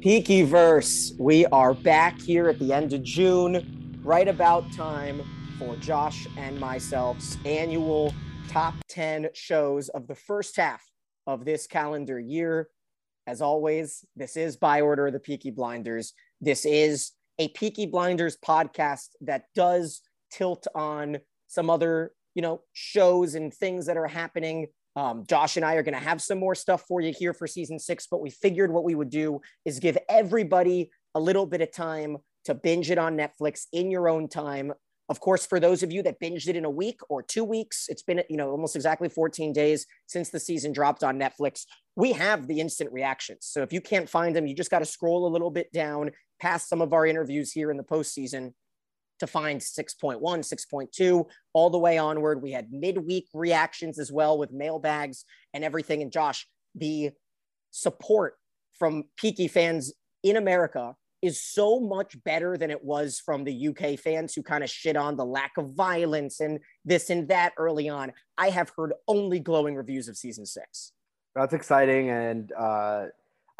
Peaky Verse, we are back here at the end of June, right about time for Josh and myself's annual top 10 shows of the first half of this calendar year. As always, this is by order of the Peaky Blinders. This is a Peaky Blinders podcast that does tilt on some other, you know, shows and things that are happening um, Josh and I are going to have some more stuff for you here for season six, but we figured what we would do is give everybody a little bit of time to binge it on Netflix in your own time. Of course, for those of you that binged it in a week or two weeks, it's been you know almost exactly 14 days since the season dropped on Netflix. We have the instant reactions. So if you can't find them, you just got to scroll a little bit down past some of our interviews here in the postseason to find 6.1, 6.2, all the way onward. We had midweek reactions as well with mailbags and everything. And Josh, the support from Peaky fans in America is so much better than it was from the UK fans who kind of shit on the lack of violence and this and that early on. I have heard only glowing reviews of season six. That's exciting. And uh,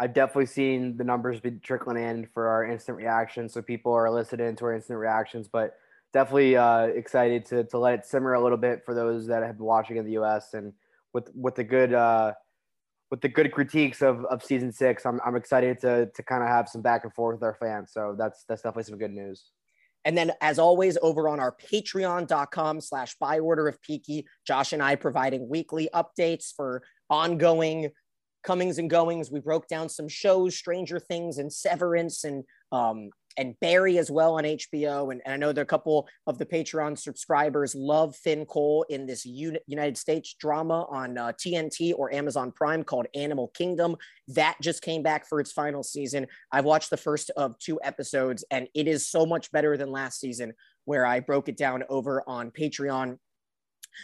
I've definitely seen the numbers be trickling in for our instant reactions. So people are listening to our instant reactions, but definitely uh, excited to, to let it simmer a little bit for those that have been watching in the U.S. and with with the good uh, with the good critiques of, of season six. I'm, I'm excited to to kind of have some back and forth with our fans. So that's that's definitely some good news. And then, as always, over on our patreon.com slash by order of Peaky, Josh and I providing weekly updates for ongoing comings and goings. We broke down some shows, Stranger Things and Severance and um, and Barry as well on HBO. And, and I know there are a couple of the Patreon subscribers love Finn Cole in this United States drama on uh, TNT or Amazon Prime called Animal Kingdom. That just came back for its final season. I've watched the first of two episodes, and it is so much better than last season, where I broke it down over on Patreon.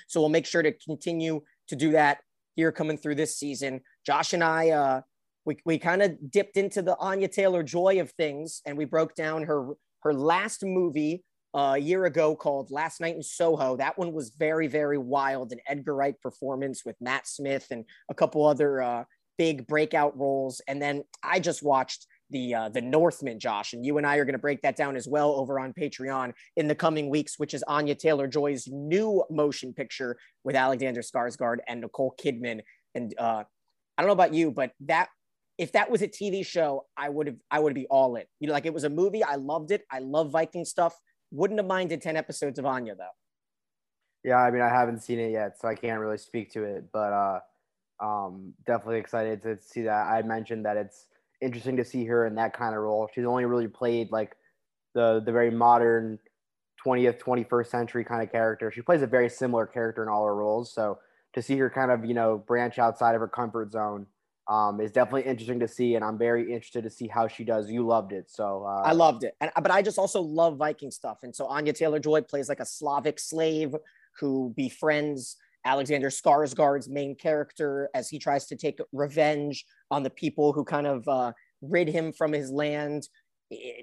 So we'll make sure to continue to do that here coming through this season. Josh and I, uh, we, we kind of dipped into the Anya Taylor joy of things and we broke down her her last movie uh, a year ago called Last Night in Soho. That one was very, very wild. An Edgar Wright performance with Matt Smith and a couple other uh, big breakout roles. And then I just watched the uh, the Northman, Josh, and you and I are going to break that down as well over on Patreon in the coming weeks, which is Anya Taylor Joy's new motion picture with Alexander Skarsgård and Nicole Kidman. And uh, I don't know about you, but that if that was a TV show, I would have I would be all in. You know, like it was a movie, I loved it. I love Viking stuff. Wouldn't have minded ten episodes of Anya though. Yeah, I mean, I haven't seen it yet, so I can't really speak to it, but uh, um, definitely excited to see that. I mentioned that it's interesting to see her in that kind of role. She's only really played like the the very modern 20th 21st century kind of character. She plays a very similar character in all her roles. So to see her kind of you know branch outside of her comfort zone um, is definitely interesting to see, and I'm very interested to see how she does. You loved it, so uh, I loved it, and but I just also love Viking stuff, and so Anya Taylor Joy plays like a Slavic slave who befriends Alexander Skarsgård's main character as he tries to take revenge on the people who kind of uh, rid him from his land,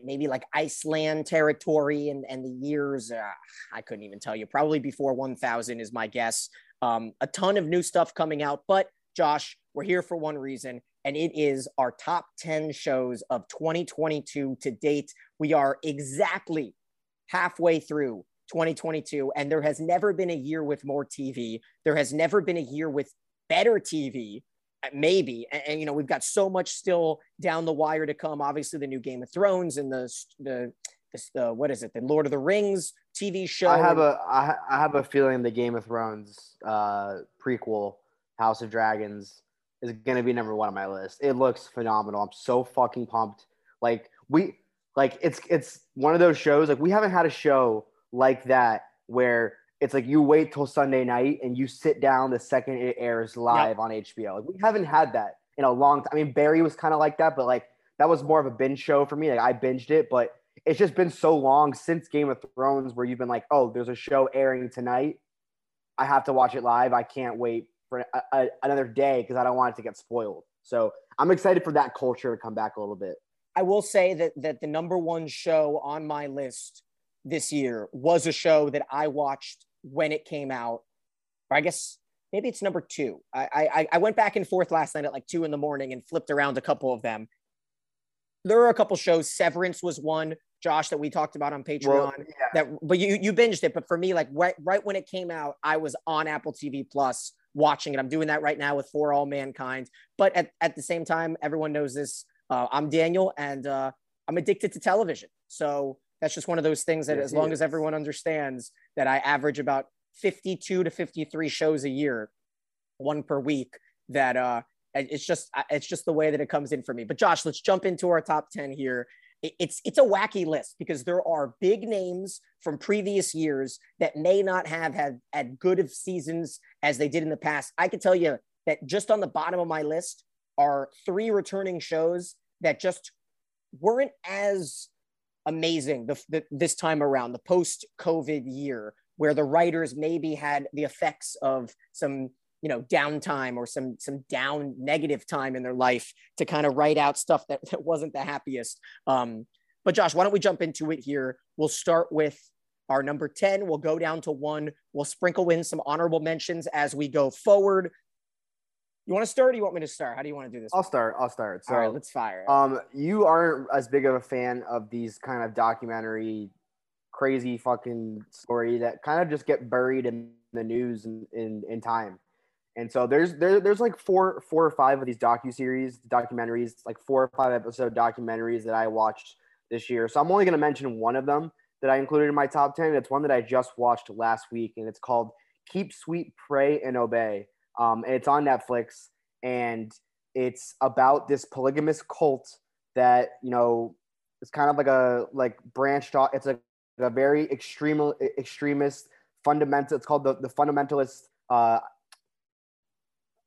maybe like Iceland territory, and and the years uh, I couldn't even tell you. Probably before 1000 is my guess. Um, a ton of new stuff coming out, but Josh, we're here for one reason, and it is our top 10 shows of 2022 to date. We are exactly halfway through 2022. And there has never been a year with more TV. There has never been a year with better TV, maybe. And, and, you know, we've got so much still down the wire to come. Obviously, the new Game of Thrones and the the, the, what is it? The Lord of the Rings TV show. I have a I have a feeling the Game of Thrones uh, prequel, House of Dragons, is going to be number one on my list. It looks phenomenal. I'm so fucking pumped. Like we like it's it's one of those shows like we haven't had a show like that where it's like you wait till Sunday night and you sit down the second it airs live yep. on HBO. Like we haven't had that in a long time. I mean, Barry was kind of like that, but like that was more of a binge show for me. Like I binged it, but it's just been so long since Game of Thrones where you've been like, oh, there's a show airing tonight. I have to watch it live. I can't wait for a, a, another day because I don't want it to get spoiled. So I'm excited for that culture to come back a little bit. I will say that that the number one show on my list this year was a show that I watched when it came out. Or I guess maybe it's number two. I, I, I went back and forth last night at like two in the morning and flipped around a couple of them. there are a couple shows. Severance was one, Josh, that we talked about on Patreon. Well, yeah. That, but you you binged it. But for me, like right right when it came out, I was on Apple TV Plus watching it. I'm doing that right now with For All Mankind. But at, at the same time, everyone knows this. Uh, I'm Daniel, and uh, I'm addicted to television. So that's just one of those things that, yes, as long as everyone understands that I average about 52 to 53 shows a year, one per week. That uh, it's just it's just the way that it comes in for me. But Josh, let's jump into our top 10 here. It's it's a wacky list because there are big names from previous years that may not have had had good of seasons as they did in the past. I can tell you that just on the bottom of my list are three returning shows that just weren't as amazing the, the, this time around, the post COVID year, where the writers maybe had the effects of some you know downtime or some some down negative time in their life to kind of write out stuff that, that wasn't the happiest. Um but josh why don't we jump into it here? We'll start with our number 10 we'll go down to one. We'll sprinkle in some honorable mentions as we go forward you want to start or you want me to start? How do you want to do this? I'll start. I'll start. So, All right, let's fire. Um, you aren't as big of a fan of these kind of documentary, crazy fucking story that kind of just get buried in the news in, in, in time. And so there's there, there's like four four or five of these docu series, documentaries, like four or five episode documentaries that I watched this year. So I'm only going to mention one of them that I included in my top ten. It's one that I just watched last week, and it's called "Keep Sweet, Pray, and Obey." Um, and it's on Netflix, and it's about this polygamous cult that you know it's kind of like a like branched off. It's a, a very extreme extremist fundamental. It's called the the fundamentalist. Uh,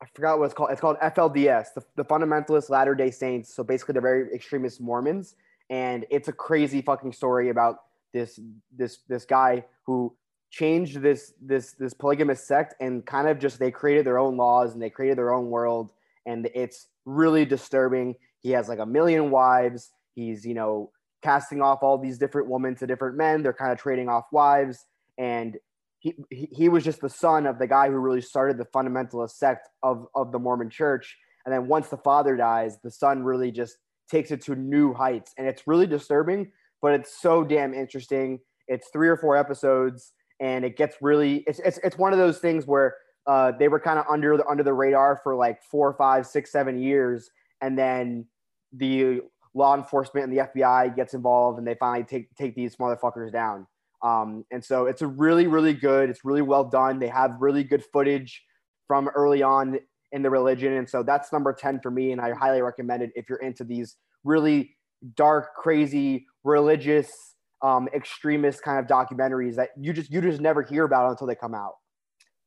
I forgot what it's called. It's called FLDS, the, the Fundamentalist Latter Day Saints. So basically, they're very extremist Mormons, and it's a crazy fucking story about this this this guy who changed this this this polygamous sect and kind of just they created their own laws and they created their own world. And it's really disturbing. He has like a million wives. He's you know casting off all these different women to different men. They're kind of trading off wives. And he, he, was just the son of the guy who really started the fundamentalist sect of, of the mormon church. And then once the father dies the son really just takes it to new heights. And it's really disturbing but it's so damn interesting. It's three or four episodes and it gets really it's it's, it's one of those things where uh, they were kind of under the under the radar for like four, five, six, seven years, and then the law enforcement and the FBI gets involved, and they finally take take these motherfuckers down. Um, and so it's a really, really good. It's really well done. They have really good footage from early on in the religion, and so that's number ten for me. And I highly recommend it if you're into these really dark, crazy, religious um, extremist kind of documentaries that you just you just never hear about until they come out.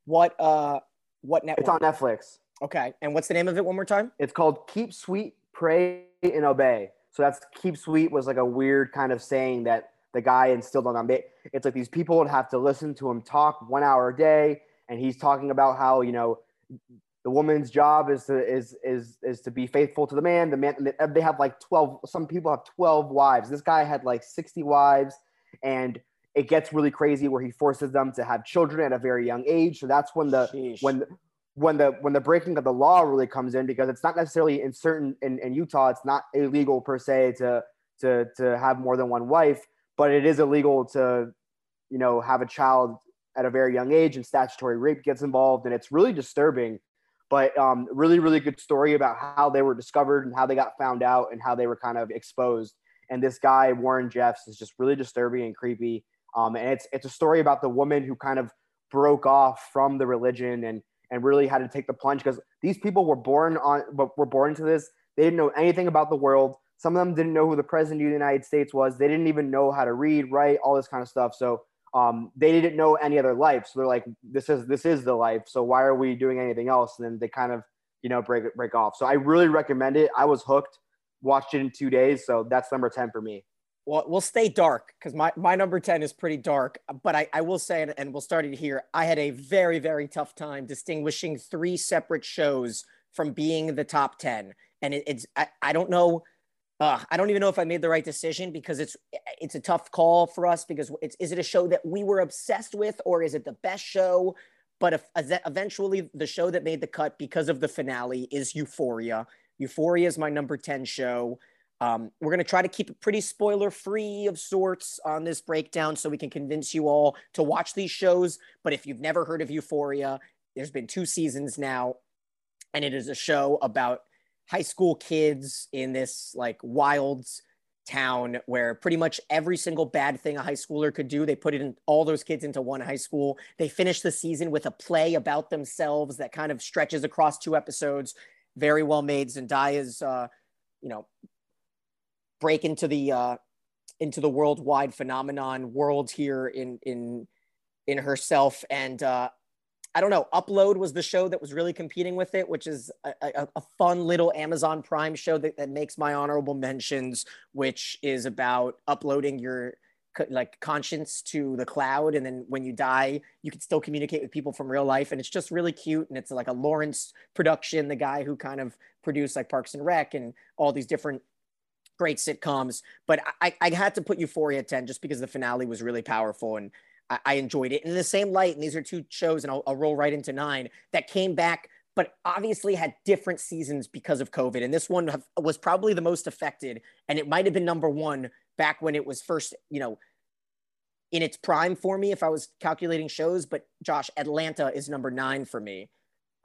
What uh what network? It's on Netflix. Okay. And what's the name of it one more time? It's called Keep Sweet, Pray and Obey. So that's Keep Sweet was like a weird kind of saying that the guy instilled on them. It's like these people would have to listen to him talk one hour a day, and he's talking about how you know the woman's job is to is is is to be faithful to the man. The man they have like twelve. Some people have twelve wives. This guy had like sixty wives, and it gets really crazy where he forces them to have children at a very young age. So that's when the Sheesh. when when the when the breaking of the law really comes in because it's not necessarily in certain in, in Utah it's not illegal per se to to to have more than one wife, but it is illegal to you know have a child at a very young age and statutory rape gets involved and it's really disturbing but um, really, really good story about how they were discovered and how they got found out and how they were kind of exposed. And this guy Warren Jeffs is just really disturbing and creepy. Um, and it's it's a story about the woman who kind of broke off from the religion and and really had to take the plunge because these people were born on were born into this. They didn't know anything about the world. Some of them didn't know who the president of the United States was. They didn't even know how to read, write, all this kind of stuff. So um, they didn't know any other life. So they're like, this is this is the life. So why are we doing anything else? And then they kind of, you know, break break off. So I really recommend it. I was hooked. Watched it in two days. So that's number 10 for me. Well, we'll stay dark because my, my number 10 is pretty dark. But I, I will say, and we'll start it here, I had a very, very tough time distinguishing three separate shows from being the top 10. And it, it's, I, I don't know uh, I don't even know if I made the right decision because it's it's a tough call for us because it's is it a show that we were obsessed with or is it the best show? But if, eventually the show that made the cut because of the finale is Euphoria. Euphoria is my number 10 show. Um, we're going to try to keep it pretty spoiler free of sorts on this breakdown so we can convince you all to watch these shows. But if you've never heard of Euphoria, there's been two seasons now, and it is a show about high school kids in this like wild town where pretty much every single bad thing a high schooler could do, they put it in all those kids into one high school. They finish the season with a play about themselves that kind of stretches across two episodes. Very well made. Zendaya's, uh, you know, break into the uh, into the worldwide phenomenon world here in in in herself and uh, I don't know. Upload was the show that was really competing with it, which is a, a, a, fun little Amazon Prime show that, that makes my honorable mentions, which is about uploading your like conscience to the cloud, and then when you die, you can still communicate with people from real life, and it's just really cute. And it's like a Lawrence production, the guy who kind of produced like Parks and Rec and all these different great sitcoms. But I, I had to put Euphoria 10 just because the finale was really powerful and I, I enjoyed it. in the same light, and these are two shows, and I'll, I'll roll right into nine that came back but obviously had different seasons because of COVID. And this one have, was probably the most affected. And it might have been number one back when it was first, you know, in its prime for me if I was calculating shows. But Josh, Atlanta is number nine for me.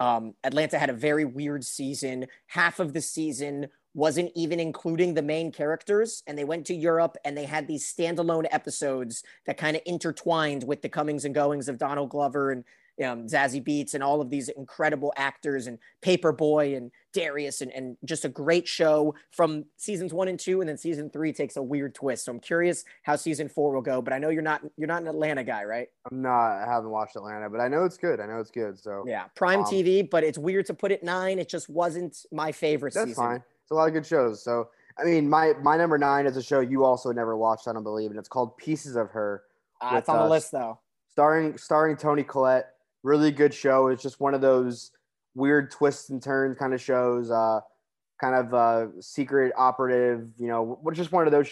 Um, Atlanta had a very weird season. Half of the season wasn't even including the main characters and they went to Europe and they had these standalone episodes that kind of intertwined with the comings and goings of Donald Glover and um, Zazie Beetz and all of these incredible actors and Paper Boi and Darius and, and just a great show from seasons one and two and then season three takes a weird twist. So I'm curious how season four will go, but I know you're not you're not an Atlanta guy, right? I'm not. I haven't watched Atlanta, but I know it's good. I know it's good. So yeah, Prime um, TV, but it's weird to put it nine. It just wasn't my favorite. That's season. fine. It's a lot of good shows. So I mean, my my number nine is a show you also never watched. I don't believe, and it's called Pieces of Her. Uh, it's on the list though. Starring starring Toni Collette really good show. It's just one of those weird twists and turns kind of shows. Uh, kind of uh, secret operative, you know, what's just one of those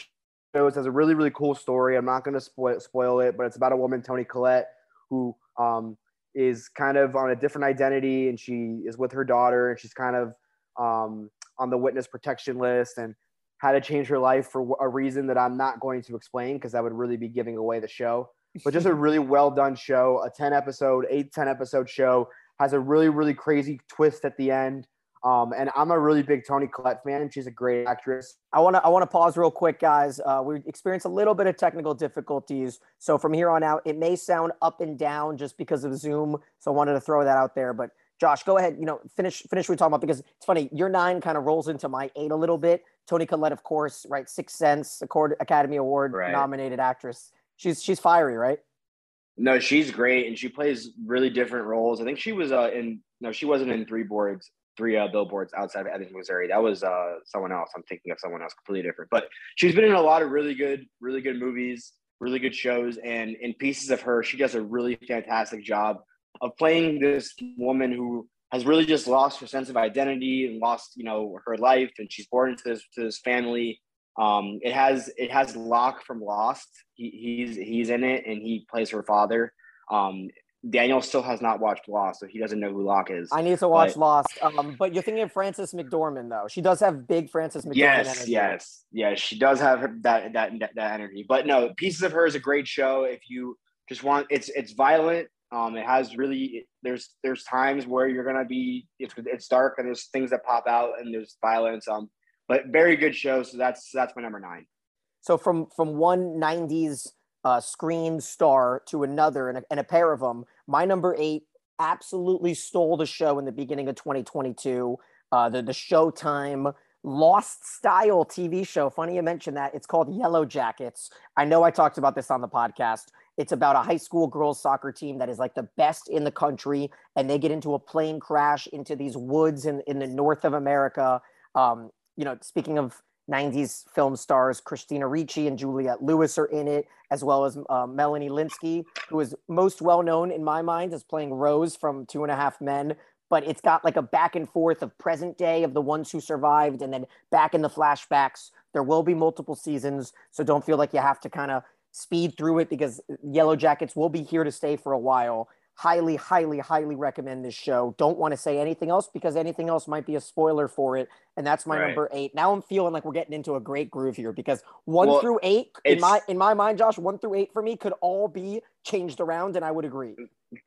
shows has a really really cool story. I'm not going to spoil spoil it, but it's about a woman, Toni Collette, who um, is kind of on a different identity, and she is with her daughter, and she's kind of um, on the witness protection list, and had to change her life for a reason that I'm not going to explain because that would really be giving away the show but just a really well done show. A 10 episode, 8, 10 episode show has a really, really crazy twist at the end. Um, and I'm a really big Toni Collette fan. She's a great actress. I want to I want to pause real quick, guys. Uh, we experienced a little bit of technical difficulties, so from here on out, it may sound up and down just because of Zoom. So I wanted to throw that out there. But Josh, go ahead. You know, finish finish what we're talking about because it's funny. Your nine kind of rolls into my eight a little bit. Toni Collette, of course, right? Sixth Sense, Academy Award right. nominated actress she's she's fiery, right? No, she's great, and she plays really different roles. I think she was uh, in no, she wasn't in three boards, three uh, billboards outside of Ebbing, Missouri. That was uh, someone else. I'm thinking of someone else completely different. But she's been in a lot of really good, really good movies, really good shows, and in pieces of her, she does a really fantastic job of playing this woman who has really just lost her sense of identity and lost, you know, her life, and she's born into this to this family um, it has it has Locke from Lost. He, he's he's in it and he plays her father. Um, Daniel still has not watched Lost, so he doesn't know who Locke is. I need to watch but, Lost. Um, but you're thinking of Frances McDormand though. She does have big Frances McDormand yes, energy. Yes, yes, she does have that, that that that energy. But no, Pieces of Her is a great show. If you just want, it's it's violent. Um, it has really there's there's times where you're gonna be it's it's dark and there's things that pop out and there's violence. Um, but very good show. So that's that's my number nine. So from from one '90s uh, screen star to another, and a, and a pair of them, my number eight absolutely stole the show in the beginning of 2022. Uh, the the Showtime Lost Style TV show. Funny you mentioned that. It's called Yellow Jackets. I know I talked about this on the podcast. It's about a high school girls soccer team that is like the best in the country, and they get into a plane crash into these woods in, in the north of America. Um, you know, speaking of 90s film stars, Christina Ricci and Juliette Lewis are in it, as well as uh, Melanie Lynskey, who is most well known in my mind as playing Rose from Two and a Half Men. But it's got like a back and forth of present day of the ones who survived, and then back in the flashbacks. There will be multiple seasons, so don't feel like you have to kind of speed through it because Yellow Jackets will be here to stay for a while highly, highly, highly recommend this show. Don't want to say anything else because anything else might be a spoiler for it. And that's my Right. number eight. Now I'm feeling like we're getting into a great groove here because one Well, through eight in my in my mind, Josh, one through eight for me could all be changed around, and I would agree.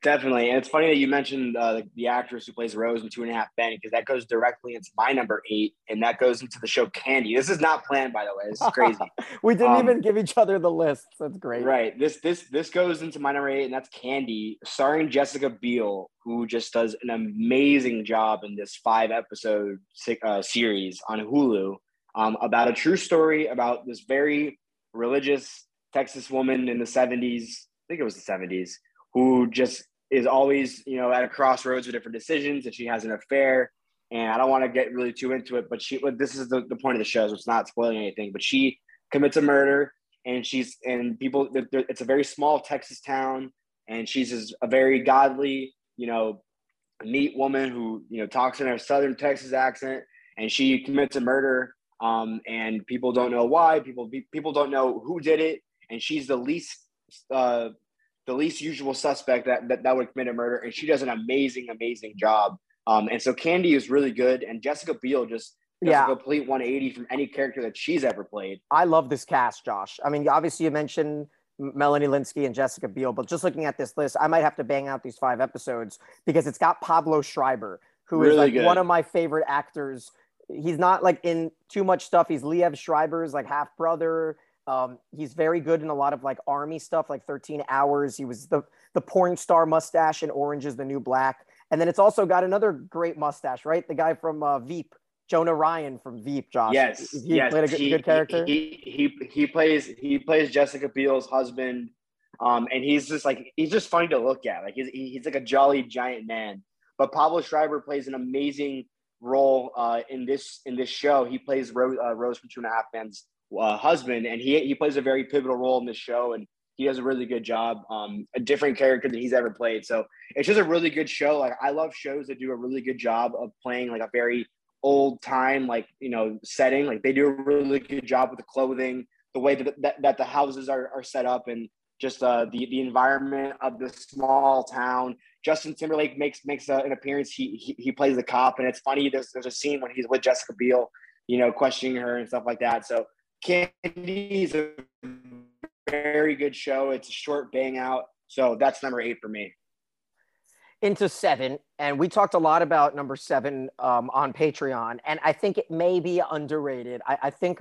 Definitely, and it's funny that you mentioned uh, the, the actress who plays Rose in Two and a Half Men because that goes directly into my number eight, and that goes into the show Candy. This is not planned, by the way. This is crazy. we didn't Um, even give each other the lists. That's great. right. This this this goes into my number eight, and that's Candy, starring Jessica Biel, who just does an amazing job in this five episode uh, series on Hulu um, about a true story about this very religious Texas woman in the seventies. I think it was the seventies who just is always, you know, at a crossroads with different decisions, and she has an affair. And I don't want to get really too into it, but she, but this is the, the point of the show, so it's not spoiling anything. But she commits a murder, and she's and people. It's a very small Texas town, and she's a very godly, you know, a neat woman who you know talks in a Southern Texas accent, and she commits a murder. Um, and people don't know why. People people don't know who did it, and she's the least uh, the least usual suspect that, that that would commit a murder, and she does an amazing, amazing job. Um, and so Candy is really good, and Jessica Biel just does Yeah. a complete 180 from any character that she's ever played. I love this cast, Josh. I mean, obviously you mentioned Melanie Lynskey and Jessica Biel, but just looking at this list, I might have to bang out these five episodes because it's got Pablo Schreiber, who is Really like good. one of my favorite actors. He's not like in too much stuff. He's Liev Schreiber's like half brother. Um, he's very good in a lot of like army stuff, like 13 Hours. He was the the porn star mustache in Orange is the New Black, and then it's also got another great mustache, right? The guy from uh, Veep, Jonah Ryan from Veep. Josh, Yes, he yes, played a good, he- good character. He, he he plays he plays Jessica Biel's husband, um, and he's just like he's just funny to look at. Like he's he's like a jolly giant man. But Pablo Schreiber plays an amazing role uh, in this in this show. He plays Rose, uh, Rose from Two and a Half Men's uh, husband, and he he plays a very pivotal role in this show, and he does a really good job. Um, a different character than he's ever played. So it's just a really good show. Like I love shows that do a really good job of playing like a very old time like you know setting. Like they do a really good job with the clothing the way that that, that the houses are, are set up and just uh the, the environment of the small town. Justin timberlake makes makes a, an appearance. He, he he plays the cop and it's funny there's, there's a scene when he's with jessica biel you know questioning her and stuff like that. So candy is a very good show. It's a short bang out. So that's number eight for me into seven, and we talked a lot about number seven um, on Patreon, and I think it may be underrated. I, I think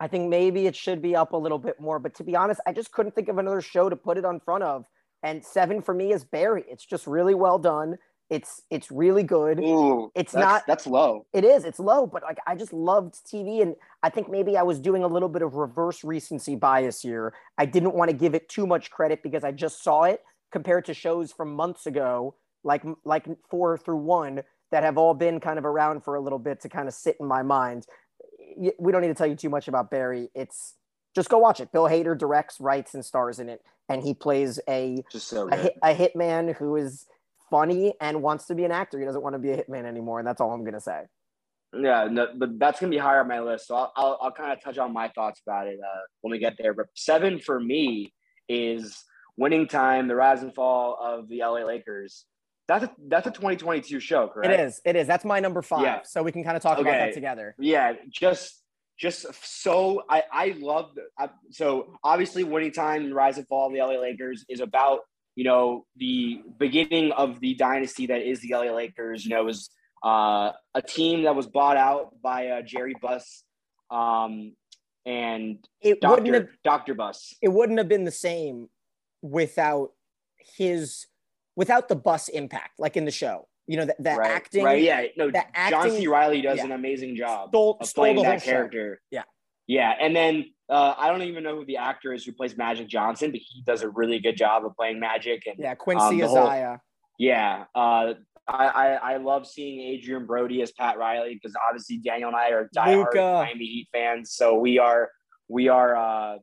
I think maybe it should be up a little bit more, but to be honest, I just couldn't think of another show to put it on front of. And seven for me is Barry. It's just really well done. It's it's really good. Ooh, It's that's, not- that's low It is. It's low, but like I just loved TV, and I think maybe I was doing a little bit of reverse recency bias here. I didn't want to give it too much credit because I just saw it compared to shows from months ago, like like four through one, that have all been kind of around for a little bit to kind of sit in my mind. We don't need to tell you too much about Barry. It's just go watch it. Bill Hader directs, writes, and stars in it, and he plays a so a, hit, a hitman who is funny and wants to be an actor. He doesn't want to be a hitman anymore, and that's all I'm gonna say. Yeah, no, but that's gonna be higher on my list. So I'll I'll, I'll kind of touch on my thoughts about it uh, when we get there. But seven for me is winning time, the rise and fall of the LA Lakers. That's a that's a 2022 show, correct? It is. It is. That's my number five. Yeah. So we can kind of talk about that together. Yeah, just just so I I love so obviously winning time, the rise and fall of the LA Lakers is about you know the beginning of the dynasty that is the LA Lakers. You know, it was uh, a team that was bought out by uh, Jerry Buss um, and It wouldn't have. Doctor Buss. It wouldn't have been the same without his, without the Buss impact, like in the show. You know, the, the right, acting. right? Yeah, no. the John acting- C. Reilly does yeah. an amazing job. Stole, of playing that show. character. Yeah. Yeah, and then uh, I don't even know who the actor is who plays Magic Johnson, but he does a really good job of playing Magic. And yeah, Yeah, Quincy Um, Isaiah. uh, I, I I love seeing Adrien Brody as Pat Riley because obviously Daniel and I are diehard. Miami Heat fans, so we are we are uh,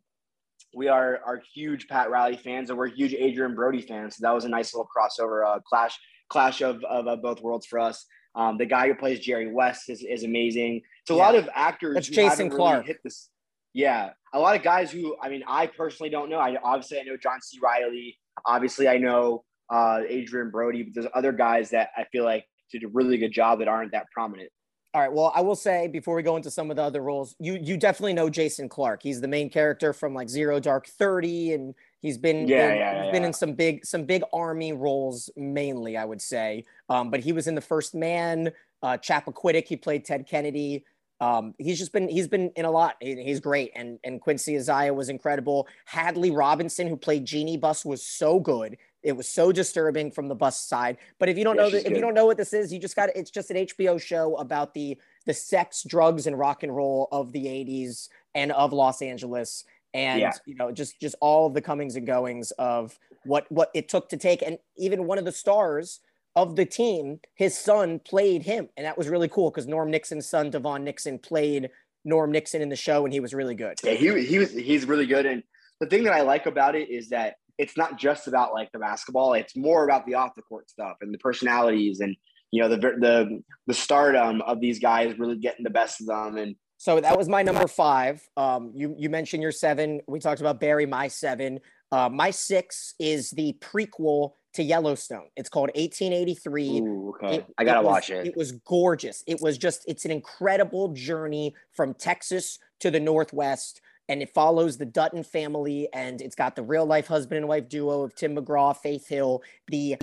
we are are huge Pat Riley fans, and we're huge Adrien Brody fans. So that was a nice little crossover uh, clash clash of, of uh, both worlds for us. Um, the guy who plays Jerry West is, is amazing. It's a Yeah. lot of actors. That's who Jason haven't really this. Yeah, a lot of guys who I mean, I personally don't know. I obviously I know John C. Reilly. Obviously, I know uh, Adrien Brody, but there's other guys that I feel like did a really good job that aren't that prominent. All right. Well, I will say before we go into some of the other roles, you you definitely know Jason Clarke. He's the main character from like Zero Dark Thirty, and he's been Yeah, been, yeah, he's yeah, been in some big some big army roles mainly, I would say. Um, but he was in the First Man, uh, Chappaquiddick. He played Ted Kennedy. Um, he's just been he's been in a lot. He- He's great, and and Quincy Isaiah was incredible. Hadley Robinson, who played Jeanie Buss, was so good. It was so disturbing from the Buss side. But if you don't Yeah, know that, if you don't know what this is, you just got it's just an HBO show about the the sex, drugs, and rock and roll of the '80s and of Los Angeles, and Yeah. you know just just all of the comings and goings of what what it took to take. And even one of the stars of the team, his son played him, and that was really cool because Norm Nixon's son, DeVaughn Nixon, played Norm Nixon in the show, and he was really good. Yeah, he he was he's really good. And the thing that I like about it is that it's not just about like the basketball. It's more about the off the court stuff and the personalities and you know the the the stardom of these guys really getting the best of them. And So that was my number five. Um, you you mentioned your seven. We talked about Barry. My seven. Uh, my six is the prequel to Yellowstone. It's called 1883. ooh, okay, It- I gotta was- watch it. It was gorgeous. It was just, it's an incredible journey from Texas to the Northwest. And it follows the Dutton family, and it's got the real life husband and wife duo of Tim McGraw, Faith Hill. The,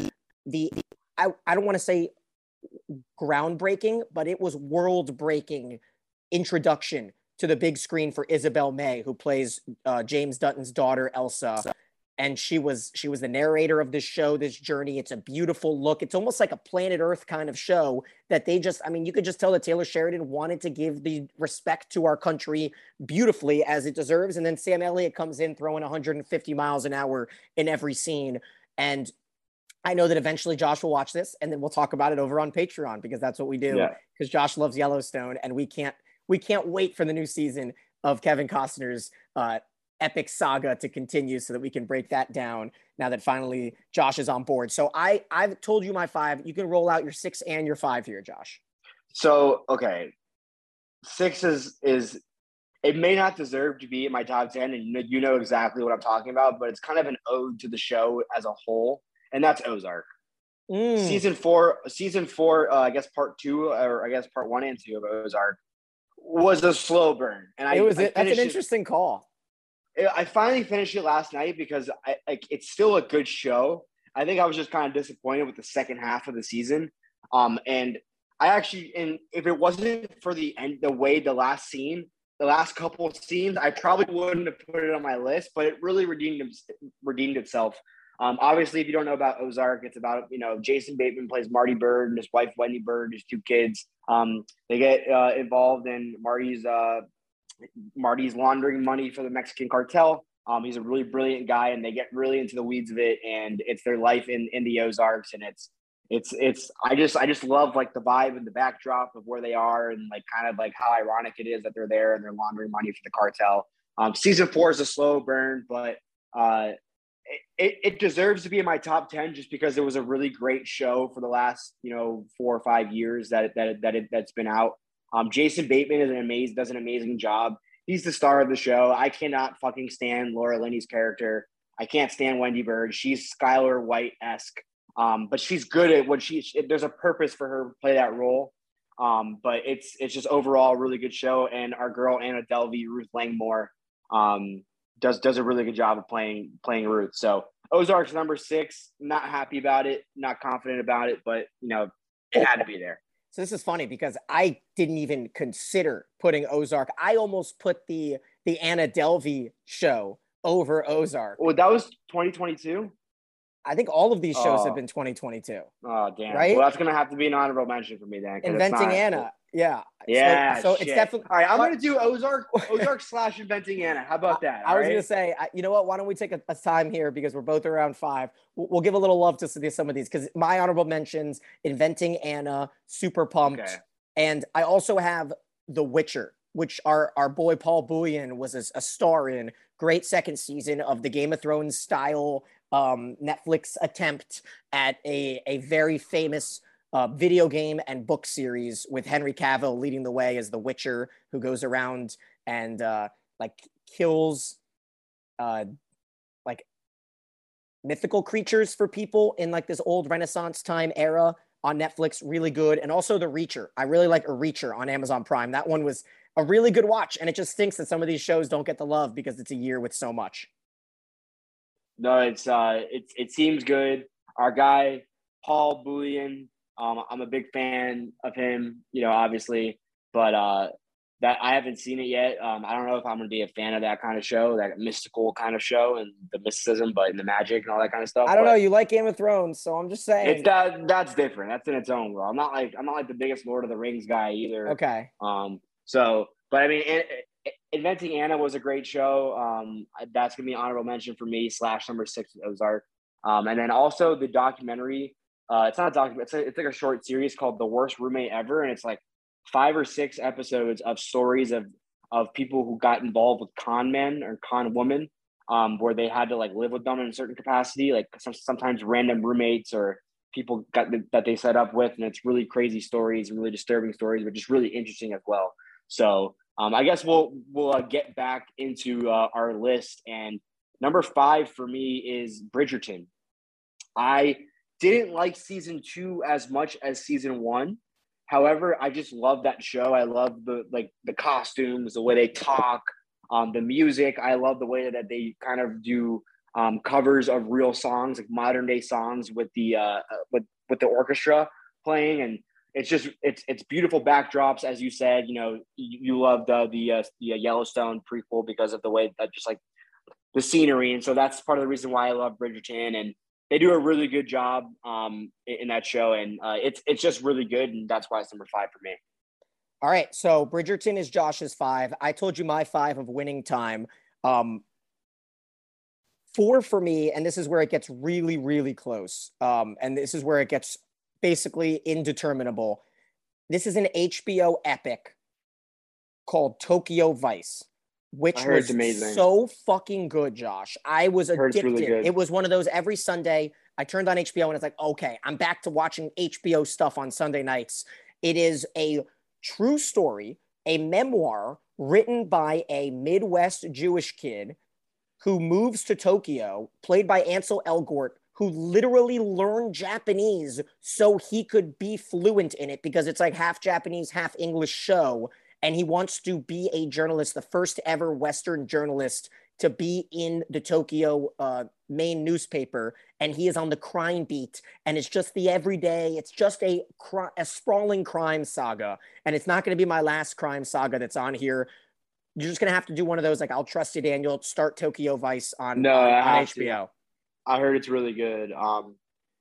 the, I, I don't want to say groundbreaking, but it was world breaking introduction to the big screen for Isabel May, who plays uh, James Dutton's daughter, Elsa and she was she was the narrator of this show this journey. It's a beautiful look. It's almost like a planet earth kind of show that they just i mean you could just tell that taylor sheridan wanted to give the respect to our country beautifully as it deserves. And then sam elliott comes in throwing 150 miles an hour in every scene. And i know that eventually josh will watch this and then we'll talk about it over on patreon because that's what we do Yeah. because josh loves yellowstone and we can't we can't wait for the new season of kevin costner's uh, epic saga to continue so that we can break that down now that finally Josh is on board. So I I've told you my five. You can roll out your six and your five here, Josh. So okay, six is is it may not deserve to be in my top ten, and you know, exactly what I'm talking about, but it's kind of an ode to the show as a whole, and that's Ozark. Mm. Season four, season four, uh, I guess part two, or I guess part one and two of Ozark was a slow burn, and I it was I that's an finished it- interesting call. I finally finished it last night because I like it's still a good show. I think I was just kind of disappointed with the second half of the season. Um, and I actually, and if it wasn't for the end, the way the last scene, the last couple of scenes, I probably wouldn't have put it on my list. But it really redeemed redeemed itself. Um, obviously, if you don't know about Ozark, it's about you know Jason Bateman plays Marty Byrde and his wife Wendy Byrde, his two kids. Um, they get uh, involved in Marty's uh, Marty's laundering money for the Mexican cartel. Um, he's a really brilliant guy, and they get really into the weeds of it, and it's their life in in the Ozarks, and it's it's it's I just I just love like the vibe and the backdrop of where they are, and like kind of like how ironic it is that they're there and they're laundering money for the cartel. Um, season four is a slow burn, but uh, it, it deserves to be in my top 10 just because it was a really great show for the last you know four or five years that that that it, that's been out um, jason bateman is an amazing does an amazing job he's the star of the show i cannot fucking stand laura linney's character i can't stand wendy byrde she's Skyler white-esque um, but she's good at what she there's a purpose for her to play that role um, but it's it's just overall really good show and our girl anna delvey ruth langmore um, does does a really good job of playing playing Ruth. So Ozark's number six. Not happy about it. Not confident about it, but you know it had to be there. So this is funny because I didn't even consider putting Ozark. I almost put the the Anna Delvey show over Ozark. Well, that was 2022. I think all of these shows Oh. have been 2022. Oh damn! Right? Well, that's gonna have to be an honorable mention for me it's Inventing Anna. Yeah. Yeah. So, it's definitely All right, I'm gonna do Ozark. Ozark slash Inventing Anna. How about that? I all was right? going to say, I- you know what? Why don't we take a, a time here because we're both around five. We'll, we'll give a little love to some of these- some of these because my honorable mentions: Inventing Anna, Super Pumped, Okay. and I also have The Witcher, which our our boy Paul Bullion was a, a star in. Great second season of the Game of Thrones style um, Netflix attempt at a a very famous. Uh, video game and book series with Henry Cavill leading the way as the Witcher, who goes around and uh, like kills uh like mythical creatures for people in like this old renaissance time era on Netflix, really good. And also The Reacher. I really like A Reacher on Amazon Prime. That one was a really good watch. And it just stinks that some of these shows don't get the love because it's a year with so much. No, it's uh, it it seems good. Our guy Paul Bunyan, um, I'm a big fan of him. You know, obviously, but uh, that I haven't seen it yet. Um, I don't know if I'm going to be a fan of that kind of show, that mystical kind of show, and the mysticism, but the magic and all that kind of stuff. I don't but know. You like Game of Thrones, so I'm just saying. It's that that's different. That's in its own world. I'm not like I'm not like the biggest Lord of the Rings guy either. Okay. Um. So, but I mean, it, it, Inventing Anna was a great show. Um. That's gonna be an honorable mention for me. Slash number six Ozark. Um. And then also the documentary. Uh, it's not a document. It's, it's like a short series called "The Worst Roommate Ever," and it's like five or six episodes of stories of of people who got involved with con men or con women, um, where they had to like live with them in a certain capacity, like some, sometimes random roommates or people got that they set up with, and it's really crazy stories really disturbing stories, but just really interesting as well. So um, I guess we'll we'll uh, get back into uh, our list, and number five for me is Bridgerton. I didn't like season two as much as season one. However, I just love that show. I love the like the costumes, the way they talk, um, the music. I love the way that they kind of do um, covers of real songs, like modern day songs, with the uh, uh, with with the orchestra playing, and it's just it's it's beautiful backdrops, as you said. You know, you, you loved uh, the uh, the Yellowstone prequel because of the way that just like the scenery, and so that's part of the reason why I love Bridgerton and they do a really good job um, in that show, and uh, it's it's just really good, and that's why it's number five for me. All right, so Bridgerton is Josh's five. I told you my five of winning time. Um, four for me, and this is where it gets really, really close. Um, and this is where it gets basically indeterminable. This is an HBO epic called Tokyo Vice which was amazing. so fucking good, Josh. I was addicted. Really it was one of those every Sunday. I turned on HBO and it's like, okay, I'm back to watching HBO stuff on Sunday nights. It is a true story, a memoir written by a Midwest Jewish kid who moves to Tokyo, played by Ansel Elgort, who literally learned Japanese so he could be fluent in it because it's like half Japanese, half English show and he wants to be a journalist, the first ever Western journalist to be in the Tokyo uh, main newspaper, and he is on the crime beat, and it's just the everyday. It's just a a sprawling crime saga, and it's not going to be my last crime saga that's on here. You're just going to have to do one of those, like I'll trust you, Daniel. Start Tokyo Vice on, no, on, on HBO. To. I heard it's really good, um,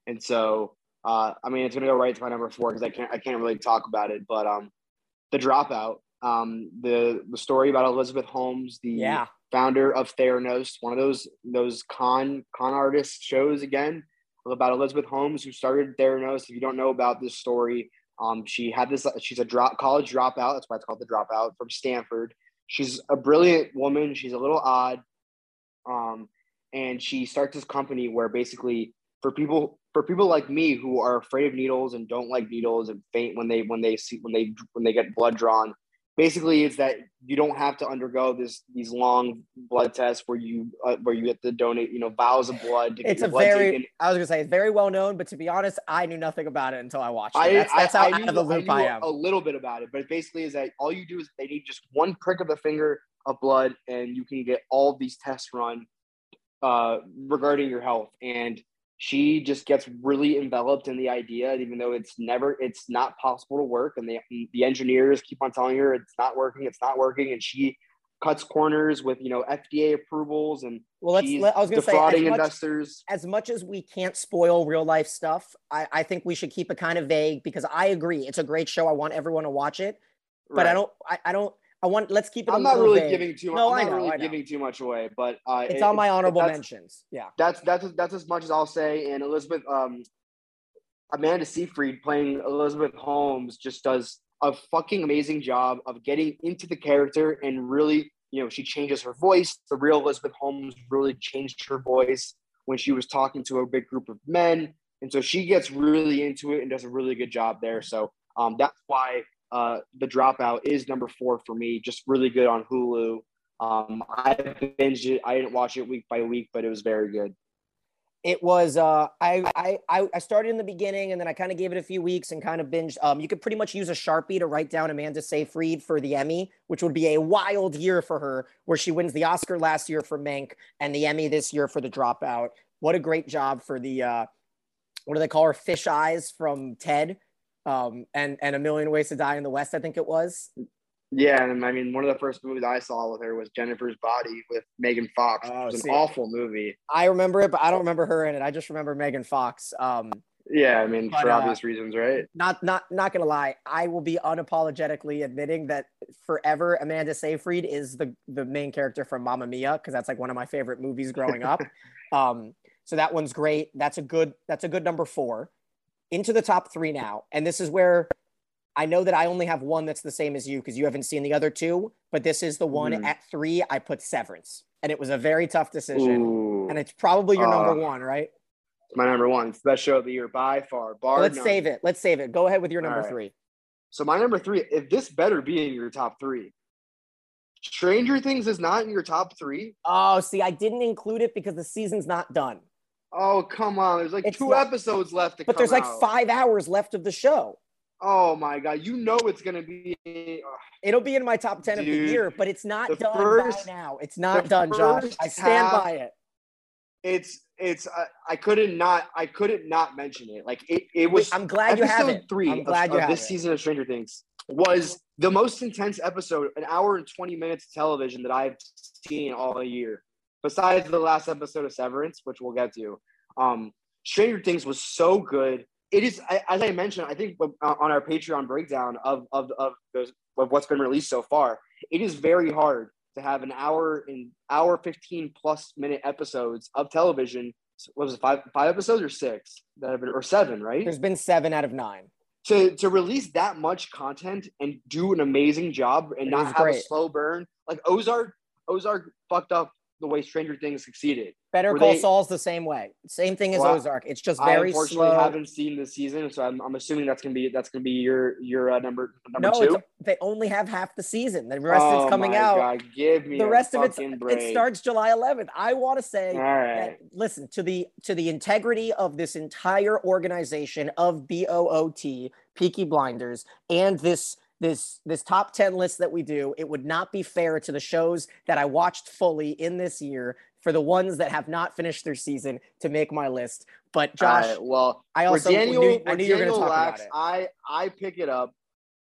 and so uh, I mean it's going to go right to my number four because I can't I can't really talk about it, but um, the dropout um, the the story about Elizabeth Holmes, the yeah. founder of Theranos, one of those those con con artist shows again about Elizabeth Holmes who started Theranos. If you don't know about this story, um, she had this. She's a drop college dropout. That's why it's called the dropout from Stanford. She's a brilliant woman. She's a little odd, um, and she starts this company where basically for people for people like me who are afraid of needles and don't like needles and faint when they when they see when they when they get blood drawn basically it's that you don't have to undergo this these long blood tests where you uh, where you get to donate you know vials of blood. it's a very taken. I was gonna say it's very well known, but to be honest, I knew nothing about it until I watched it. That's, that's I, how I, out of the loop I, I, am. A little bit about it, but it basically is that all you do is they need just one prick of the finger of blood, and you can get all these tests run uh, regarding your health and she just gets really enveloped in the idea, even though it's never, it's not possible to work. And the, the engineers keep on telling her it's not working, it's not working. And she cuts corners with, you know, FDA approvals and well, let's, let, I was going to say, as investors. Much, as much as we can't spoil real life stuff, I, I think we should keep it kind of vague because I agree. It's a great show. I want everyone to watch it, but right. I don't, I, I don't, I want let's keep it. I'm not really vague. giving too much. No, I'm not know, really giving too much away, but uh, it's it, on my honorable mentions. Yeah, that's that's that's as much as I'll say. And Elizabeth, um, Amanda Seyfried playing Elizabeth Holmes just does a fucking amazing job of getting into the character and really, you know, she changes her voice. The real Elizabeth Holmes really changed her voice when she was talking to a big group of men, and so she gets really into it and does a really good job there. So um, that's why uh, the Dropout is number four for me. Just really good on Hulu. Um, I binged it. I didn't watch it week by week, but it was very good. It was uh, I, I I started in the beginning and then I kind of gave it a few weeks and kind of binged. Um, you could pretty much use a sharpie to write down Amanda Seyfried for the Emmy, which would be a wild year for her, where she wins the Oscar last year for Mank and the Emmy this year for The Dropout. What a great job for the uh, what do they call her? Fish Eyes from Ted, um, and and A Million Ways to Die in the West. I think it was. Yeah, and I mean, one of the first movies I saw with her was Jennifer's Body with Megan Fox. Oh, it was an awful movie. I remember it, but I don't remember her in it. I just remember Megan Fox. Um, Yeah, I mean, But, for uh, obvious reasons, right? not not not gonna lie, I will be unapologetically admitting that forever Amanda Seyfried is the the main character from Mamma Mia because that's like one of my favorite movies growing up. um, so that one's great. That's a good that's a good number four. Into the top three now, and this is where I know that I only have one that's the same as you because you haven't seen the other two, but this is the one Mhm. at three. I put Severance, and it was a very tough decision, Ooh, and it's probably your number Uh, one, right? it's my number one. It's the best show of the year by far. Bar Let's none. save it. Let's save it. Go ahead with your number right. three. So my number three, if this better be in your top three. Stranger Things is not in your top three. Oh, see, I didn't include it because the season's not done. Oh come on! There's like It's two not- episodes left to But there's like out. five hours left of the show. Oh my god! You know it's gonna be. It'll be in my top 10 of the year, but it's not done first- by now. It's not done, Josh. I stand half- by it. It's it's. I, I couldn't not. I couldn't not mention it. Like it. It was. I'm glad you have it. Three I'm of- glad you of have this it. season of Stranger Things was the most intense episode, an hour and twenty minutes of television that I've seen all year. Besides the last episode of Severance, which we'll get to, um, Stranger Things was so good. It is, as I mentioned, I think on our Patreon breakdown of of of those of what's been released so far, it is very hard to have an hour and hour fifteen plus minute episodes of television. What was it five five episodes or six that have been or seven right? There's been seven out of nine. to to release that much content and do an amazing job and It not have a slow burn like Ozark Ozark fucked up the way Stranger Things succeeded. Better Were Call they- Saul's the same way. Same thing as Well, Ozark. It's just I very unfortunately slow. haven't seen this season, so I'm, I'm assuming that's gonna be that's gonna be your your uh, number number no, two. they only have half the season. The rest oh is coming my out. God, give me the rest of it's fucking it starts July 11th. I want to say All right. that, listen to the to the integrity of this entire organization of BOOT, Peaky Blinders, and this this this top 10 list that we do. It would not be fair to the shows that I watched fully in this year for the ones that have not finished their season to make my list. But Josh, right, well, I also Daniel, knew, I knew you were going to talk lacks, about it. I I pick it up.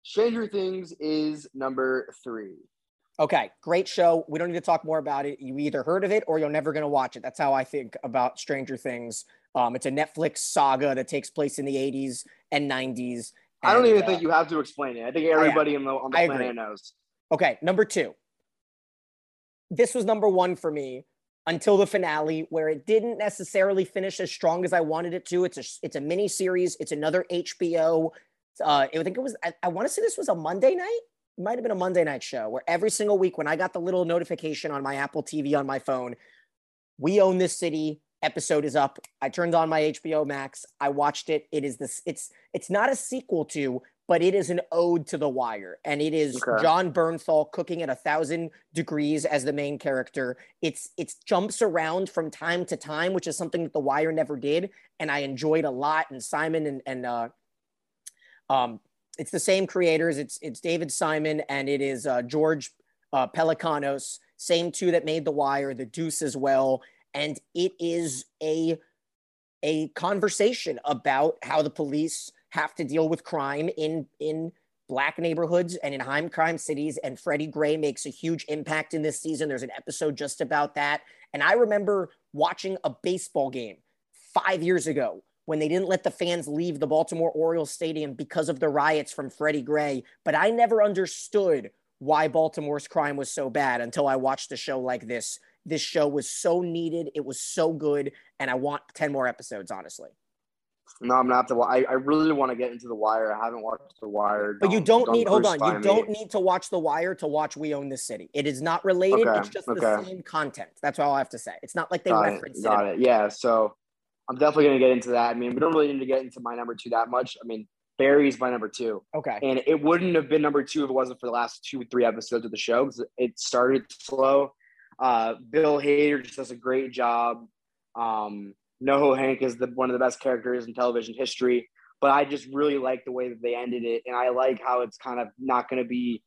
Stranger Things is number three. Okay, great show. We don't need to talk more about it. You either heard of it or you're never going to watch it. That's how I think about Stranger Things. Um, it's a Netflix saga that takes place in the 80s and 90s. I don't even uh, think you have to explain it. I think everybody in the, on the I planet agree. knows. Okay, number two. This was number one for me until the finale, where it didn't necessarily finish as strong as I wanted it to. It's a it's a mini series. It's another HBO. Uh, I think it was. I, I want to say this was a Monday night. It might have been a Monday night show where every single week when I got the little notification on my Apple TV on my phone, we own this city episode is up. I turned on my HBO Max. I watched it. It is this. It's it's not a sequel to, but it is an ode to The Wire, and it is Okay. Jon Bernthal cooking at a thousand degrees as the main character. It's it's jumps around from time to time, which is something that The Wire never did, and I enjoyed a lot. And Simon and and uh, um, it's the same creators. It's it's David Simon and it is uh, George uh, Pelecanos, same two that made The Wire, The Deuce as well, and it is a a conversation about how the police have to deal with crime in in black neighborhoods and in high crime cities and Freddie Gray makes a huge impact in this season. There's an episode just about that. And I remember watching a baseball game 5 years ago when they didn't let the fans leave the Baltimore Orioles stadium because of the riots from Freddie Gray. But I never understood why Baltimore's crime was so bad until I watched a show like this this show was so needed it was so good and I want 10 more episodes honestly No, I'm not the. I, I really want to get into the Wire. I haven't watched the Wire. But you don't need, hold on, you me. don't need to watch The Wire to watch We Own This City. It is not related. Okay, It's just the same content. That's all I have to say. It's not like they got reference it. it. Got it. Yeah. So I'm definitely gonna get into that. I mean, we don't really need to get into my number two that much. I mean, Barry's my number two, Okay. and it wouldn't have been number two if it wasn't for the last two, three episodes of the show because it started slow. Uh, Bill Hader just does a great job. Um, NoHo Hank is the one of the best characters in television history. But I just really like the way that they ended it, and I like how it's kind of not going to be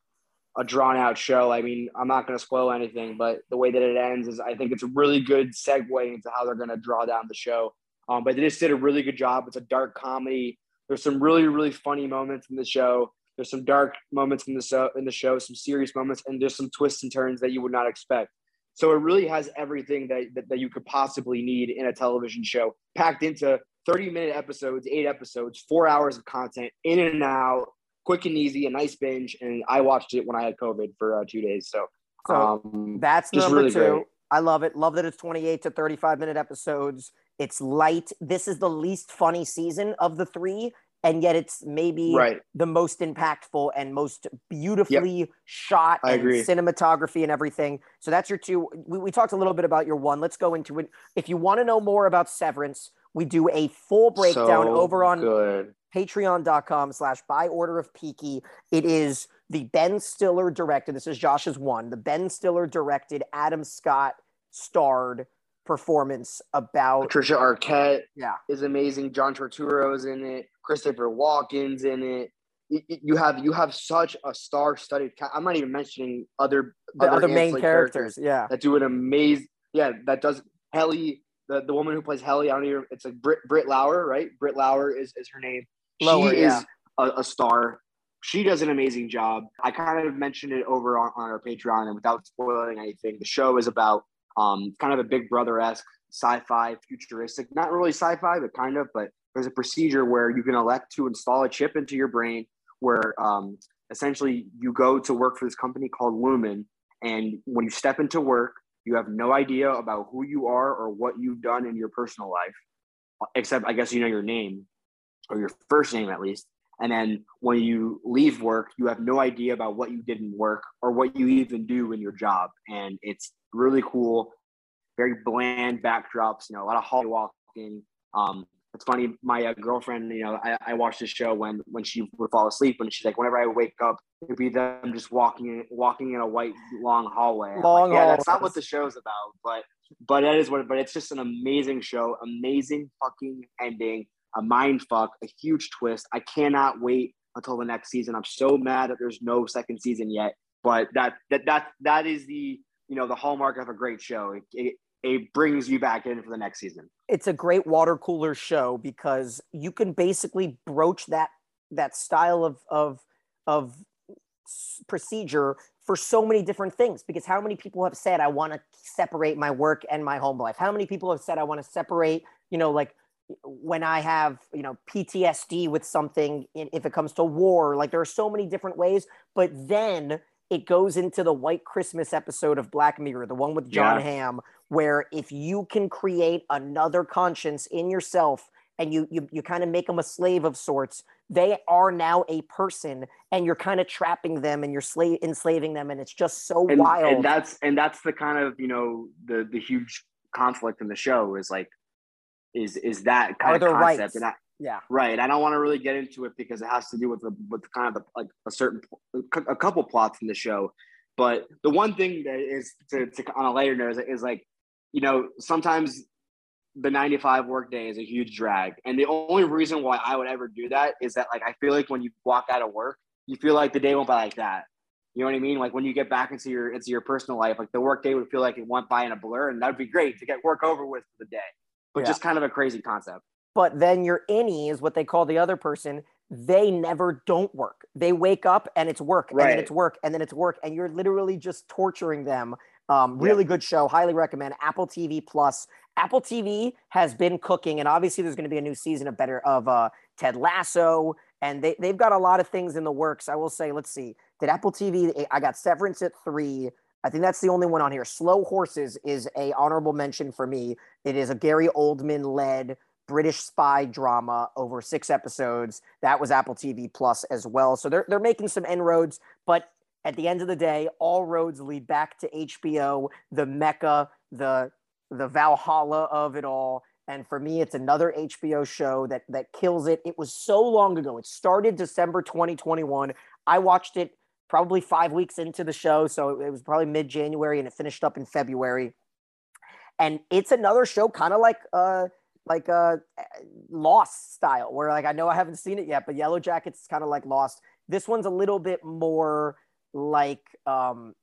a drawn out show. I mean, I'm not going to spoil anything, but the way that it ends is I think it's a really good segue into how they're going to draw down the show. Um, but they just did a really good job. It's a dark comedy. There's some really really funny moments in the show. There's some dark moments in the in the show, some serious moments, and there's some twists and turns that you would not expect. So it really has everything that, that, that you could possibly need in a television show, packed into 30 minute episodes, eight episodes, four hours of content, in and out, quick and easy, a nice binge. And I watched it when I had COVID for uh, two days. So, so um, that's number really two. Great. I love it. Love that it's 28 to 35 minute episodes. It's light. This is the least funny season of the three and yet it's maybe right. the most impactful and most beautifully yep. shot I and agree. cinematography and everything. So that's your two. We, we talked a little bit about your one. Let's go into it. If you want to know more about Severance, we do a full breakdown so over on good. patreon.com slash by order of Peaky. It is the Ben Stiller directed. This is Josh's one. The Ben Stiller directed, Adam Scott starred performance about Patricia Arquette. Yeah, is amazing. John Turturro's in it. Christopher Walken's in it. You have you have such a star-studded. I'm not even mentioning other the other, other main characters, characters, Yeah, that do an amazing. Yeah, that does Helly. The, the woman who plays Helly, I don't even. It's like Brit Britt Lower, right? Britt Lower is, is her name. Lower, she yeah. is a, a star she does an amazing job. I kind of mentioned it over on, on our Patreon, and without spoiling anything, the show is about um, kind of a Big Brother esque sci-fi, futuristic, not really sci-fi, but kind of. But there's a procedure where you can elect to install a chip into your brain, where um, essentially you go to work for this company called Lumon, and when you step into work, you have no idea about who you are or what you've done in your personal life, except I guess you know your name or your first name at least. And then when you leave work, you have no idea about what you did in work or what you even do in your job. And it's really cool, very bland backdrops, you know, a lot of hallway walking. Um, it's funny, my uh, girlfriend, you know, I, I watched the show when when she would fall asleep, and she's like, whenever I wake up, it'd be them just walking walking in a white long hallway. Long like, yeah, that's not what the show's about, but but that is what. But it's just an amazing show, amazing fucking ending, a mind fuck, a huge twist. I cannot wait until the next season. I'm so mad that there's no second season yet, but that that that that is the you know the hallmark of a great show. It, it, it brings you back in for the next season. It's a great water cooler show because you can basically broach that that style of of of procedure for so many different things because how many people have said i want to separate my work and my home life how many people have said i want to separate you know like when i have you know ptsd with something if it comes to war like there are so many different ways but then it goes into the White Christmas episode of Black Mirror, the one with John yeah. Hamm, where if you can create another conscience in yourself and you you, you kind of make them a slave of sorts, they are now a person and you're kind of trapping them and you're slave enslaving them and it's just so and, wild. And that's and that's the kind of, you know, the the huge conflict in the show is like is is that kind are of concept. Rights? And I, yeah. Right. I don't want to really get into it because it has to do with the with kind of the, like a certain a couple plots in the show. But the one thing that is to, to on a later note is, is like, you know, sometimes the 95 work day is a huge drag. And the only reason why I would ever do that is that like I feel like when you walk out of work, you feel like the day went by like that. You know what I mean? Like when you get back into your into your personal life, like the work day would feel like it went by in a blur, and that'd be great to get work over with for the day. But yeah. just kind of a crazy concept. But then your innie is what they call the other person. They never don't work. They wake up and it's work, right. and then it's work, and then it's work, and you're literally just torturing them. Um, really yeah. good show. Highly recommend. Apple TV Plus. Apple TV has been cooking, and obviously there's going to be a new season of better of uh, Ted Lasso, and they they've got a lot of things in the works. I will say. Let's see. Did Apple TV? I got Severance at three. I think that's the only one on here. Slow Horses is a honorable mention for me. It is a Gary Oldman led British spy drama over six episodes. That was Apple TV Plus as well. So they're they're making some inroads, but at the end of the day, all roads lead back to HBO, the mecca, the the Valhalla of it all. And for me, it's another HBO show that that kills it. It was so long ago. It started December 2021. I watched it probably five weeks into the show, so it was probably mid January, and it finished up in February. And it's another show, kind of like uh, like a Lost style, where like I know I haven't seen it yet, but Yellow Jackets is kind of like Lost. This one's a little bit more like um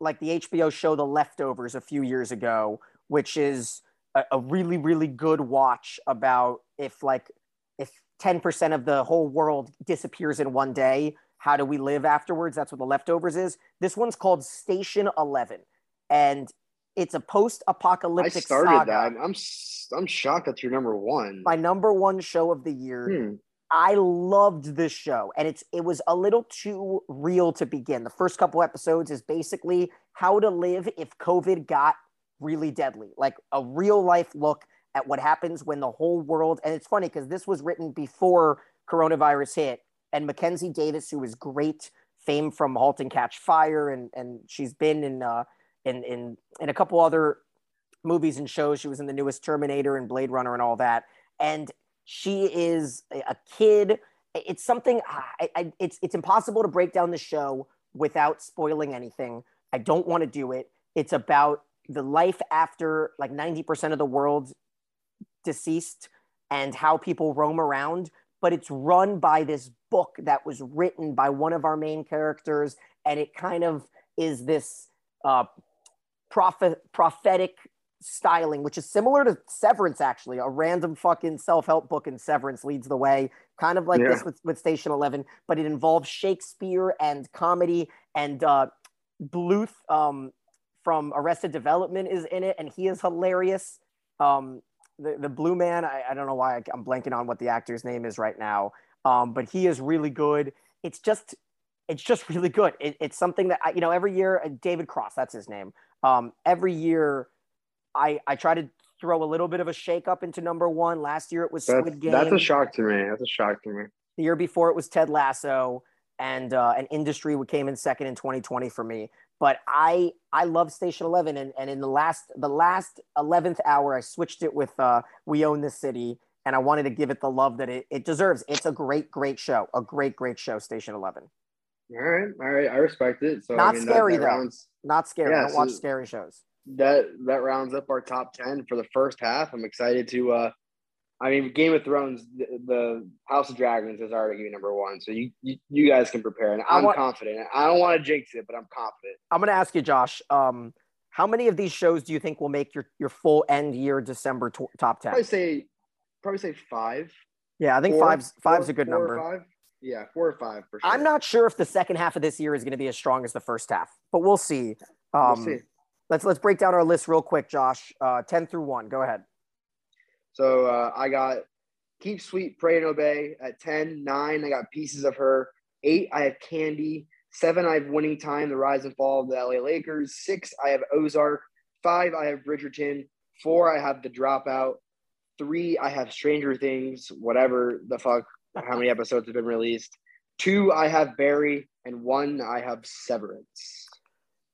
like the HBO show The Leftovers a few years ago, which is a, a really really good watch about if like if 10% of the whole world disappears in one day, how do we live afterwards? That's what The Leftovers is. This one's called Station 11 and it's a post-apocalyptic I started saga. that. I'm I'm shocked that's your number one. My number one show of the year. Hmm. I loved this show, and it's it was a little too real to begin. The first couple episodes is basically how to live if COVID got really deadly, like a real life look at what happens when the whole world. And it's funny because this was written before coronavirus hit, and Mackenzie Davis, who is great, fame from *Halt and Catch Fire*, and and she's been in uh, in in in a couple other movies and shows. She was in the newest Terminator and Blade Runner and all that, and she is a kid. It's something I, I, it's it's impossible to break down the show without spoiling anything. I don't want to do it. It's about the life after like 90% of the world deceased and how people roam around, but it's run by this book that was written by one of our main characters and it kind of is this uh, prophet prophetic styling, which is similar to Severance, actually. A random fucking self help book in Severance leads the way, kind of like Yeah. this with, with Station 11, but it involves Shakespeare and comedy. And uh, Bluth um, from Arrested Development is in it, and he is hilarious. Um, the, the Blue Man, I, I don't know why I, I'm blanking on what the actor's name is right now, um, but he is really good. It's just. It's just really good. It, it's something that I, you know every year. uh, David Cross, that's his name. Um, every year, I I try to throw a little bit of a shake up into number one. Last year it was That's, Squid Game. that's a shock to me. That's a shock to me. The year before it was Ted Lasso, and uh, an Industry came in second in 2020 for me. But I I love Station Eleven, and, and in the last the last eleventh hour, I switched it with uh, We Own This City, and I wanted to give it the love that it, it deserves. It's a great great show, a great great show. Station Eleven, All right, all right. I respect it. So Not I mean, scary, that, that though. rounds not scary. Yeah, I don't watch scary shows. that that rounds up our top ten for the first half. I'm excited to. uh I mean, Game of Thrones, the, the House of Dragons is already number one, so you you, you guys can prepare, and I I'm want- confident. I don't want to jinx it, but I'm confident. I'm going to ask you, Josh. Um, how many of these shows do you think will make your, your full end year December tw- top ten? Probably say, probably say five. Yeah, I think Four- five's five's four- a good number. Yeah, four or five sure. I'm not sure if the second half of this year is going to be as strong as the first half, but we'll see. Um, We'll see. Let's let's break down our list real quick, Josh. Uh, Ten through one. Go ahead. So uh, I got Keep Sweet, Pray and Obey at 10. Nine, I got Pieces of Her. Eight, I have Candy. Seven, I have Winning Time, The Rise and Fall of the LA Lakers. Six, I have Ozark. Five, I have Bridgerton. Four, I have The Dropout. Three, I have Stranger Things, whatever the fuck, how many episodes have been released. Two, I have Barry. And one, I have Severance.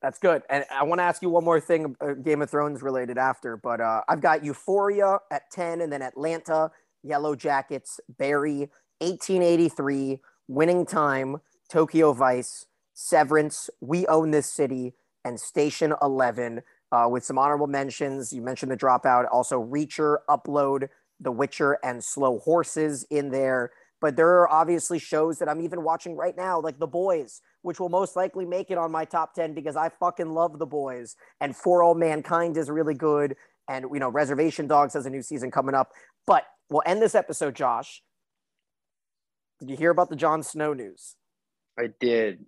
That's good. And I want to ask you one more thing, uh, Game of Thrones related after, but uh, I've got Euphoria at 10, and then Atlanta, Yellow Jackets, Barry, 1883, Winning Time, Tokyo Vice, Severance, We Own This City, and Station 11. Uh, with some honorable mentions, you mentioned the dropout, also Reacher, Upload, The Witcher, and Slow Horses in there. But there are obviously shows that I'm even watching right now, like The Boys, which will most likely make it on my top 10 because I fucking love The Boys. And For All Mankind is really good. And, you know, Reservation Dogs has a new season coming up. But we'll end this episode, Josh. Did you hear about the Jon Snow news? I did.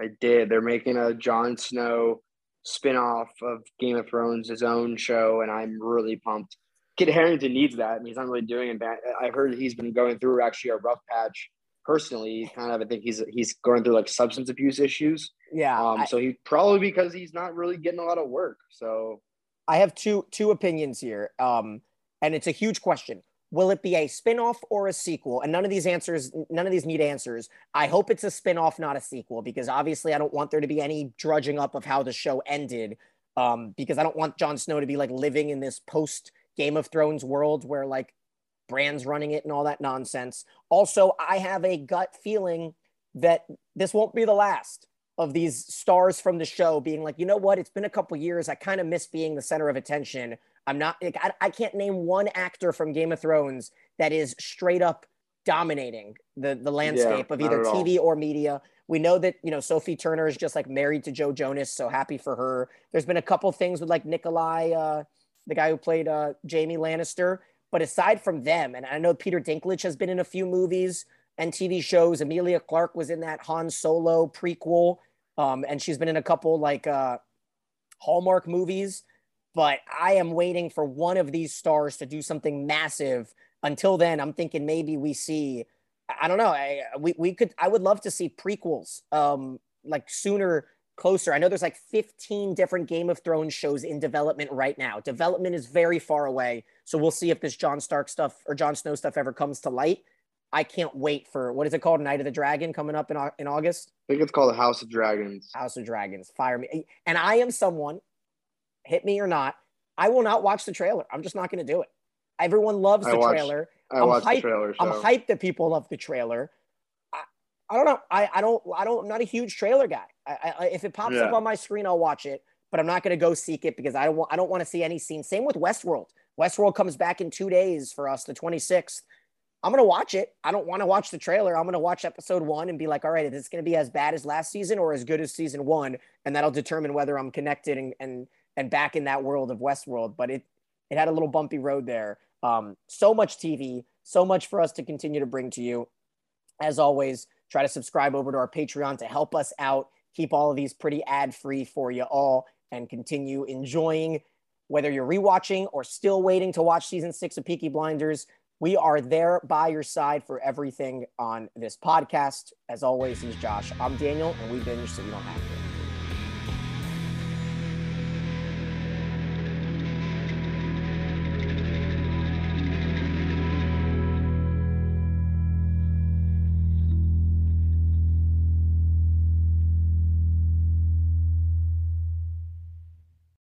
I did. They're making a Jon Snow spin-off of Game of Thrones, his own show, and I'm really pumped. Kit Harington needs that. I mean, he's not really doing it. I heard he's been going through actually a rough patch personally. He's kind of, I think he's he's going through like substance abuse issues. Yeah. Um, I, so he probably because he's not really getting a lot of work. So I have two two opinions here. Um, and it's a huge question. Will it be a spin-off or a sequel? And none of these answers, none of these need answers. I hope it's a spin-off, not a sequel, because obviously I don't want there to be any drudging up of how the show ended. Um, because I don't want Jon Snow to be like living in this post Game of Thrones world where like brands running it and all that nonsense. Also, I have a gut feeling that this won't be the last of these stars from the show being like, you know what? It's been a couple years. I kind of miss being the center of attention. I'm not like I, I can't name one actor from Game of Thrones that is straight up dominating the the landscape Yeah, of either at all. TV or media. We know that you know Sophie Turner is just like married to Joe Jonas, so happy for her. There's been a couple things with like Nikolaj, uh, the guy who played uh, Jaime Lannister, but aside from them, and I know Peter Dinklage has been in a few movies and TV shows. Emilia Clarke was in that Han Solo prequel, um, and she's been in a couple like uh, Hallmark movies. But I am waiting for one of these stars to do something massive. Until then, I'm thinking maybe we see. I don't know. I, we we could. I would love to see prequels, um, like sooner, closer. I know there's like 15 different Game of Thrones shows in development right now. Development is very far away, so we'll see if this Jon Stark stuff or Jon Snow stuff ever comes to light. I can't wait for what is it called? Night of the Dragon coming up in in August. I think it's called the House of Dragons. House of Dragons. Fire me. And I am someone, hit me or not, I will not watch the trailer. I'm just not going to do it. Everyone loves I the watched- trailer. I I'm watched hyped- the trailer. I'm hyped that people love the trailer. I, don't know. I, I don't. I don't. I'm not a huge trailer guy. I, I, if it pops up on my screen, I'll watch it. But I'm not going to go seek it because I don't want. I don't want to see any scene. Same with Westworld. Westworld comes back in two days for us, the 26th. I'm going to watch it. I don't want to watch the trailer. I'm going to watch episode one and be like, all right, is this going to be as bad as last season or as good as season one? And that'll determine whether I'm connected and and and back in that world of Westworld. But it it had a little bumpy road there. Um, so much TV, so much for us to continue to bring to you. As always, try to subscribe over to our Patreon to help us out, keep all of these pretty ad free for you all, and continue enjoying. Whether you're rewatching or still waiting to watch season six of Peaky Blinders, we are there by your side for everything on this podcast. As always, he's Josh. I'm Daniel, and we binge so you don't have to.